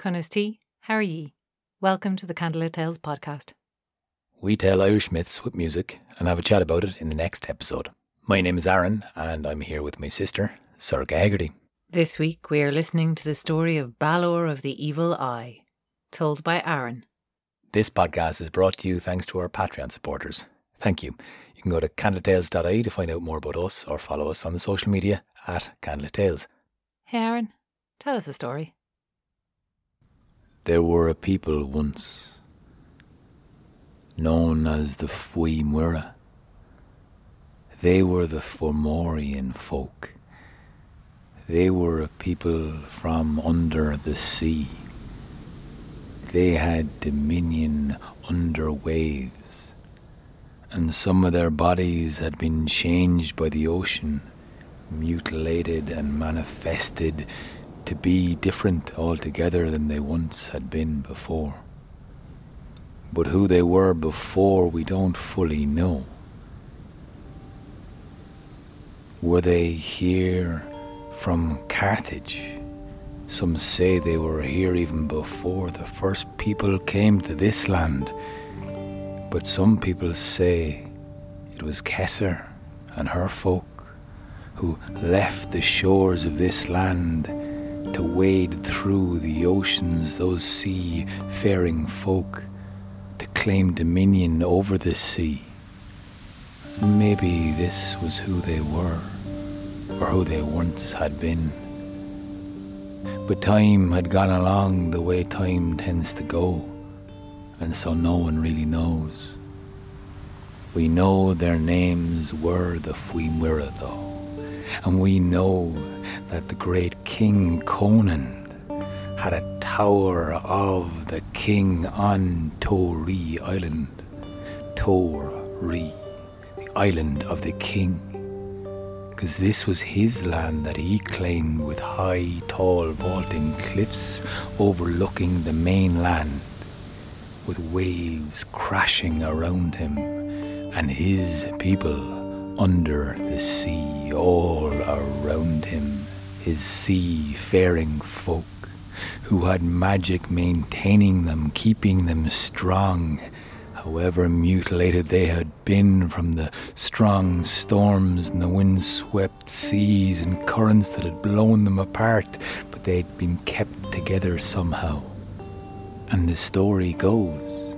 Cunas T, how are ye? Welcome to the Candlelit Tales podcast. We tell Irish myths with music and have a chat about it in the next episode. My name is Aaron, and I'm here with my sister, Sorcha Hegarty. This week we are listening to the story of Balor of the Evil Eye, told by Aaron. This podcast is brought to you thanks to our Patreon supporters. Thank you. You can go to candlelittales.ie to find out more about us or follow us on the social media at Candlelit Tales. Hey Aaron, tell us a story. There were a people once known as the Fui Mura. They were the Fomorian folk. They were a people from under the sea. They had dominion under waves, and some of their bodies had been changed by the ocean, mutilated and manifested to be different altogether than they once had been before. But who they were before we don't fully know. Were they here from Carthage? Some say they were here even before the first people came to this land. But some people say it was Cessair and her folk who left the shores of this land to wade through the oceans, those sea-faring folk, to claim dominion over the sea. And maybe this was who they were, or who they once had been. But time had gone along the way time tends to go, and so no one really knows. We know their names were the Fuimura, though, and we know that the great King Conan had a tower of the king on Tory Island. Tory, the island of the king. Because this was his land that he claimed with high, tall, vaulting cliffs overlooking the mainland, with waves crashing around him, and his people under the sea, all around him, his sea-faring folk, who had magic maintaining them, keeping them strong, however mutilated they had been from the strong storms and the wind-swept seas and currents that had blown them apart, but they'd been kept together somehow. And the story goes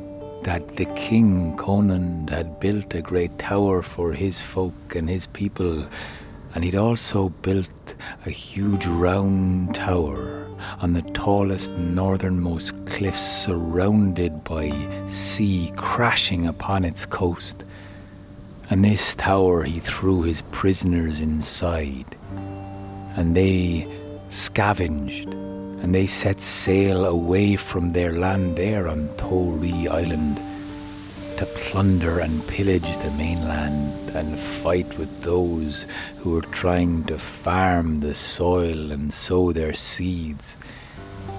that the king Conan had built a great tower for his folk and his people, and he'd also built a huge round tower on the tallest northernmost cliffs surrounded by sea crashing upon its coast. And this tower he threw his prisoners inside, and they scavenged and they set sail away from their land there on Tory Island to plunder and pillage the mainland and fight with those who were trying to farm the soil and sow their seeds.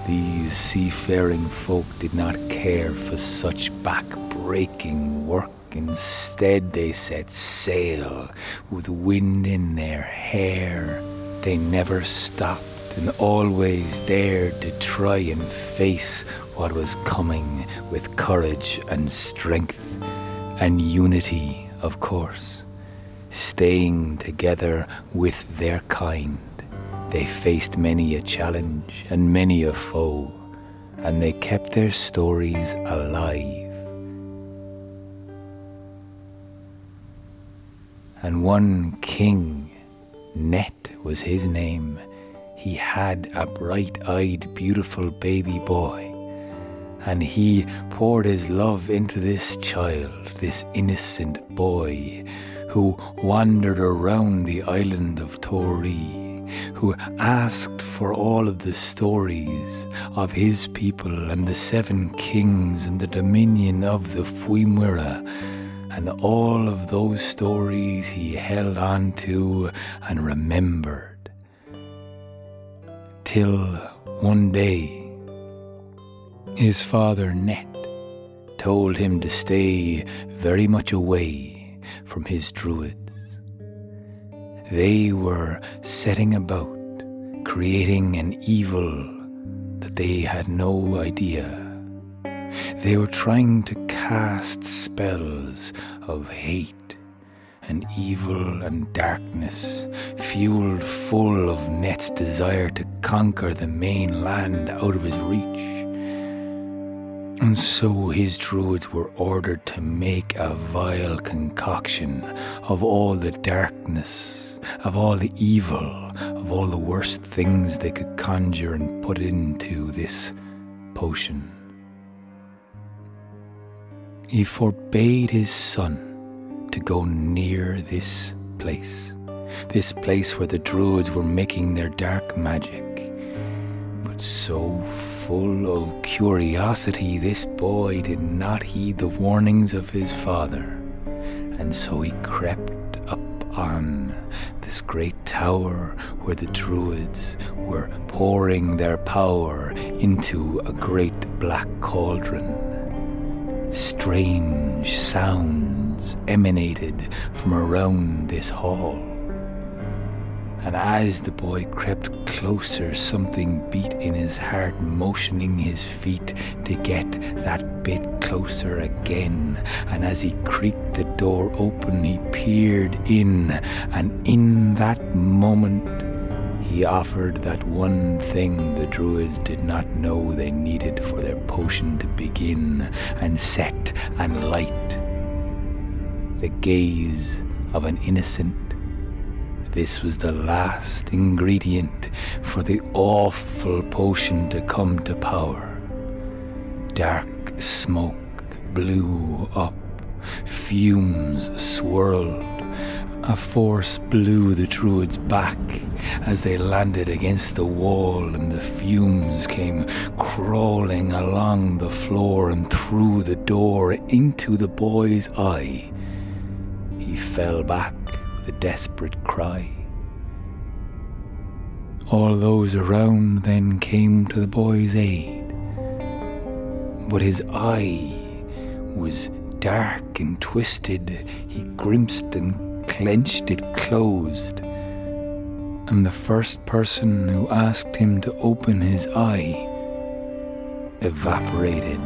These seafaring folk did not care for such back-breaking work. Instead, they set sail with wind in their hair. They never stopped and always dared to try and face what was coming with courage and strength and unity, of course. Staying together with their kind, they faced many a challenge and many a foe, and they kept their stories alive. And one king, Net was his name, he had a bright eyed, beautiful baby boy. And he poured his love into this child, this innocent boy, who wandered around the island of Tory, who asked for all of the stories of his people and the seven kings and the dominion of the Fuimura. And all of those stories he held on to and remembered till one day his father Net told him to stay very much away from his druids. They were setting about creating an evil that they had no idea. They were trying to cast spells of hate and evil and darkness, fueled full of Net's desire to conquer the main land out of his reach. And so his druids were ordered to make a vile concoction of all the darkness, of all the evil, of all the worst things they could conjure and put into this potion. He forbade his son to go near this place, this place where the druids were making their dark magic. But so full of curiosity, this boy did not heed the warnings of his father, and so he crept up on this great tower where the druids were pouring their power into a great black cauldron. Strange sounds emanated from around this hall and as the boy crept closer, something beat in his heart, motioning his feet to get that bit closer again. And as he creaked the door open, he peered in, and in that moment, he offered that one thing the Druids did not know they needed for their potion to begin and set and light the gaze of an innocent this was the last ingredient for the awful potion to come to power. Dark smoke blew up, fumes swirled. A force blew the druids back as they landed against the wall, and the fumes came crawling along the floor and through the door into the boy's eye. He fell back with a desperate cry. All those around then came to the boy's aid, but his eye was dark and twisted. He grimaced and clenched it closed. And the first person who asked him to open his eye evaporated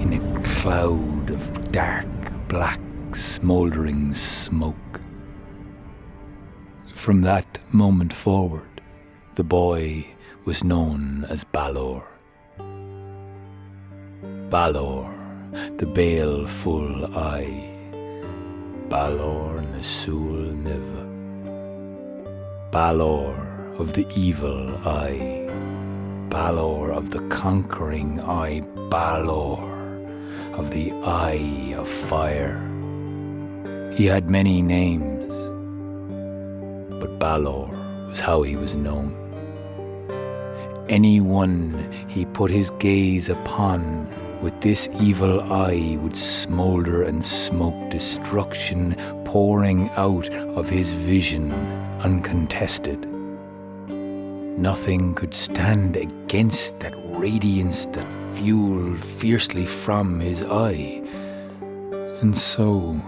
in a cloud of dark, black, smouldering smoke. From that moment forward, the boy was known as Balor. Balor, the baleful eye. Balor Nasul Niv. Balor of the evil eye. Balor of the conquering eye. Balor of the eye of fire. He had many names but Balor was how he was known. Anyone he put his gaze upon with this evil eye would smoulder and smoke destruction pouring out of his vision uncontested. Nothing could stand against that radiance that fueled fiercely from his eye. And so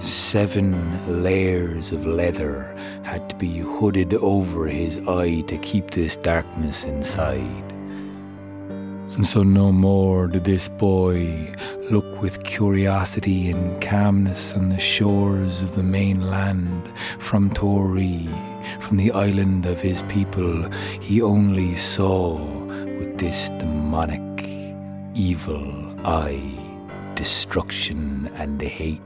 Seven layers of leather had to be hooded over his eye to keep this darkness inside. And so no more did this boy look with curiosity and calmness on the shores of the mainland from Tory, from the island of his people. He only saw with this demonic, evil eye destruction and hate.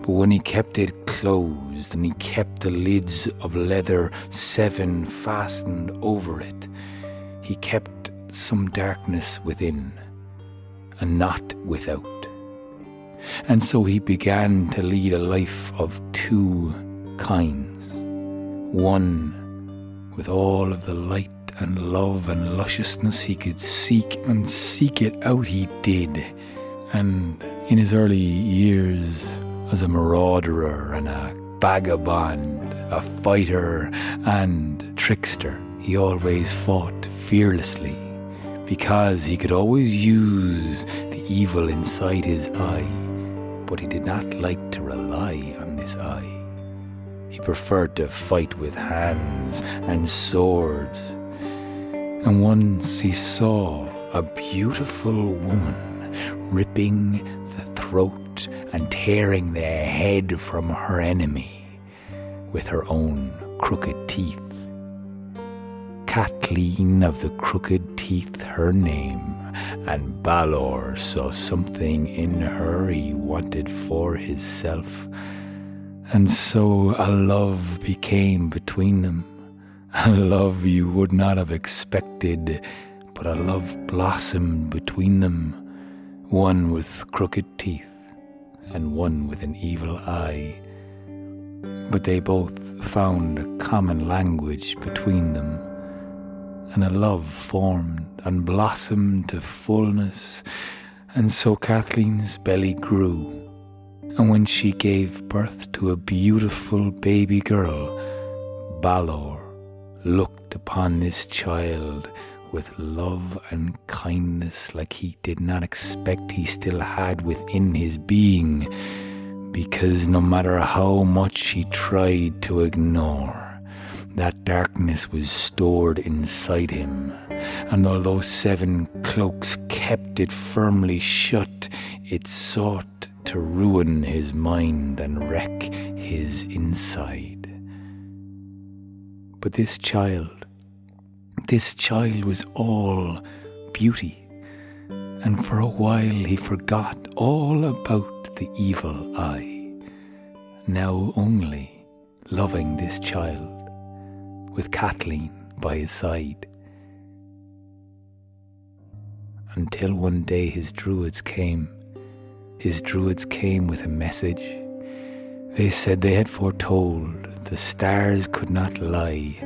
But when he kept it closed and he kept the lids of leather seven fastened over it, he kept some darkness within and not without. And so he began to lead a life of two kinds. One with all of the light and love and lusciousness he could seek, and seek it out he did. And in his early years, as a marauder and a vagabond, a fighter and trickster. He always fought fearlessly because he could always use the evil inside his eye, but he did not like to rely on this eye. He preferred to fight with hands and swords. And once he saw a beautiful woman ripping the throat and tearing the head from her enemy with her own crooked teeth. Kathleen of the crooked teeth, her name, and Balor saw something in her he wanted for himself, and so a love became between them, a love you would not have expected, but a love blossomed between them, one with crooked teeth and one with an evil eye. But they both found a common language between them and a love formed and blossomed to fullness, and so Kathleen's belly grew. And when she gave birth to a beautiful baby girl, Balor looked upon this child with love and kindness like he did not expect he still had within his being, because no matter how much he tried to ignore, that darkness was stored inside him, and although seven cloaks kept it firmly shut, it sought to ruin his mind and wreck his inside. But this child, this child was all beauty, and for a while he forgot all about the evil eye, now only loving this child with Kathleen by his side. Until one day his druids came. His druids came with a message. They said they had foretold the stars could not lie,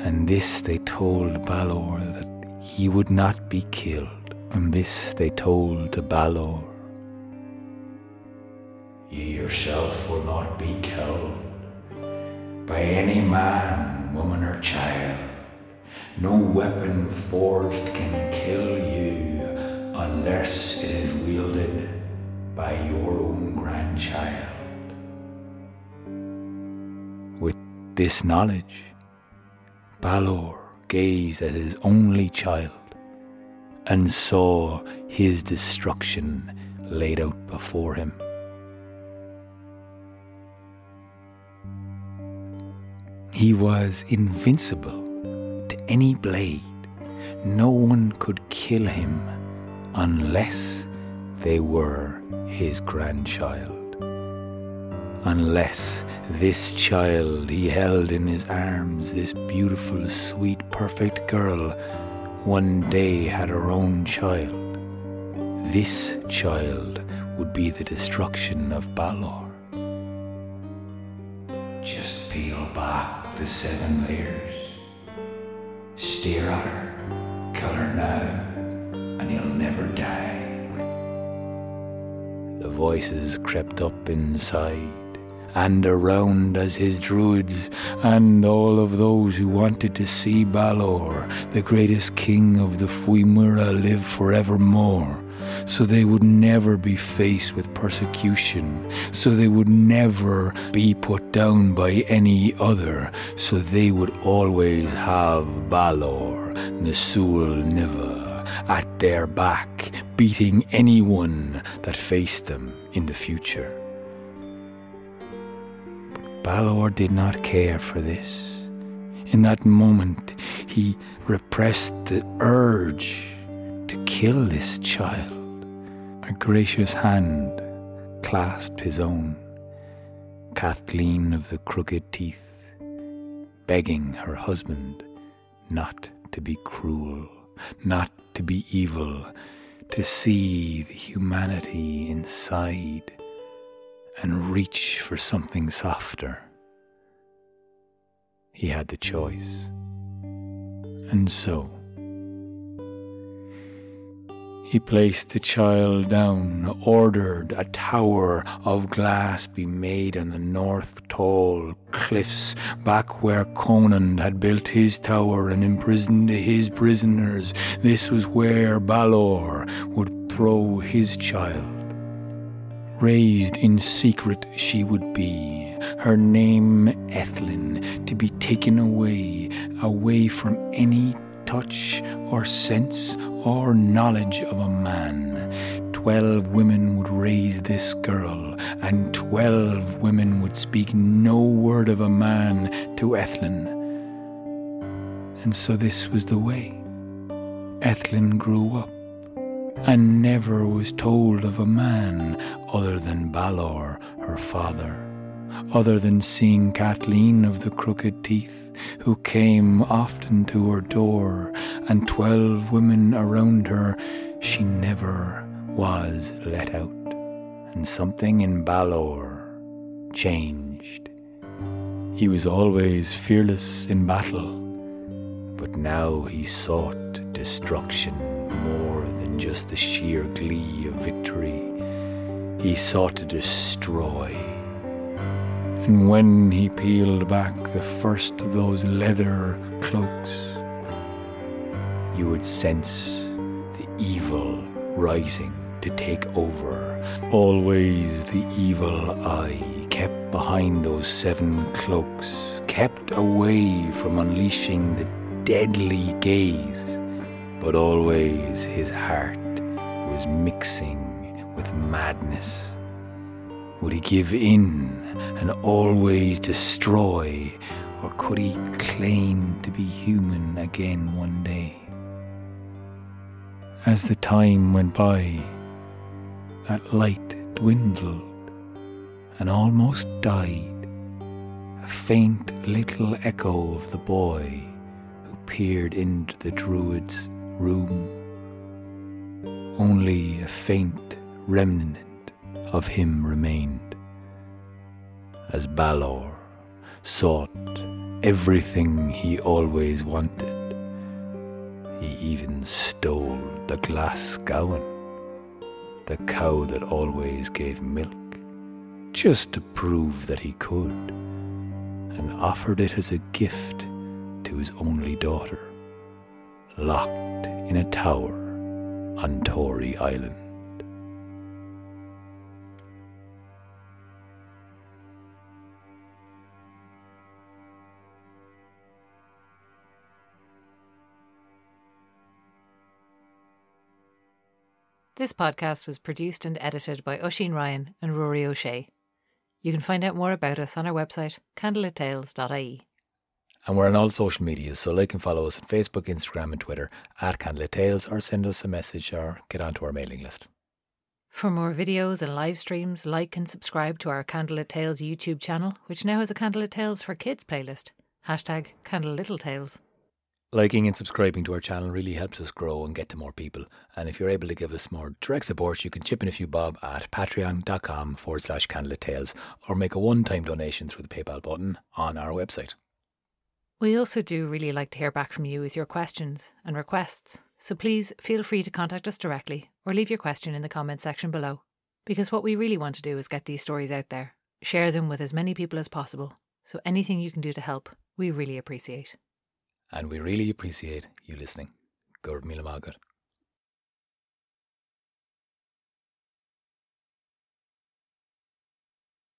and this they told Balor that he would not be killed, and this they told to Balor. Ye yourself will not be killed by any man woman or child. No weapon forged can kill you unless it is wielded by your own grandchild. With this knowledge, Balor gazed at his only child and saw his destruction laid out before him. He was invincible to any blade. No one could kill him unless they were his grandchild. Unless this child he held in his arms, this beautiful, sweet, perfect girl, one day had her own child. This child would be the destruction of Balor. Just peel back the seven layers. Stare at her, kill her now, and you'll never die. The voices crept up inside and around as his druids, and all of those who wanted to see Balor, the greatest king of the Fuimura, live forevermore so they would never be faced with persecution, so they would never be put down by any other, so they would always have Balor, na Súile Nimhe, at their back, beating anyone that faced them in the future. But Balor did not care for this. In that moment, he repressed the urge to kill this child. A gracious hand clasped his own, Kathleen of the crooked teeth, begging her husband not to be cruel, not to be evil, to see the humanity inside and reach for something softer. He had the choice. And so, he placed the child down, ordered a tower of glass be made on the north tall cliffs, back where Conan had built his tower and imprisoned his prisoners. This was where Balor would throw his child. Raised in secret she would be, her name Ethlin, to be taken away, away from any touch or sense or knowledge of a man. Twelve women would raise this girl, and twelve women would speak no word of a man to Ethlin. And so this was the way. Ethlin grew up and never was told of a man other than Balor, her father, other than seeing Kathleen of the crooked teeth, who came often to her door, and twelve women around her, she never was let out. And something in Balor changed. He was always fearless in battle, but now he sought destruction more than just the sheer glee of victory. He sought to destroy. And when he peeled back the first of those leather cloaks, you would sense the evil rising to take over. Always the evil eye kept behind those seven cloaks, kept away from unleashing the deadly gaze but always his heart was mixing with madness. Would he give in and always destroy, or could he claim to be human again one day? As the time went by, that light dwindled and almost died, a faint little echo of the boy who peered into the druid's room. Only a faint remnant of him remained. As Balor sought everything he always wanted, he even stole the glass gowan, the cow that always gave milk, just to prove that he could, and offered it as a gift to his only daughter, locked in a tower on Tory Island. This podcast was produced and edited by Oisin Ryan and Rory O'Shea. You can find out more about us on our website, candlelittales.ie. And we're on all social media, so like and follow us on Facebook, Instagram, and Twitter at Candlelit Tales, or send us a message or get onto our mailing list. For more videos and live streams, like and subscribe to our Candlelit Tales YouTube channel, which now has a Candlelit Tales for Kids playlist. Hashtag Candlelit Tales. Liking and subscribing to our channel really helps us grow and get to more people. And if you're able to give us more direct support, you can chip in a few bob at patreon.com forward slash candlelit tales or make a one time donation through the PayPal button on our website. We also do really like to hear back from you with your questions and requests, so please feel free to contact us directly or leave your question in the comment section below. Because what we really want to do is get these stories out there, share them with as many people as possible, so anything you can do to help, we really appreciate. And we really appreciate you listening. Gurb Mila Margaret.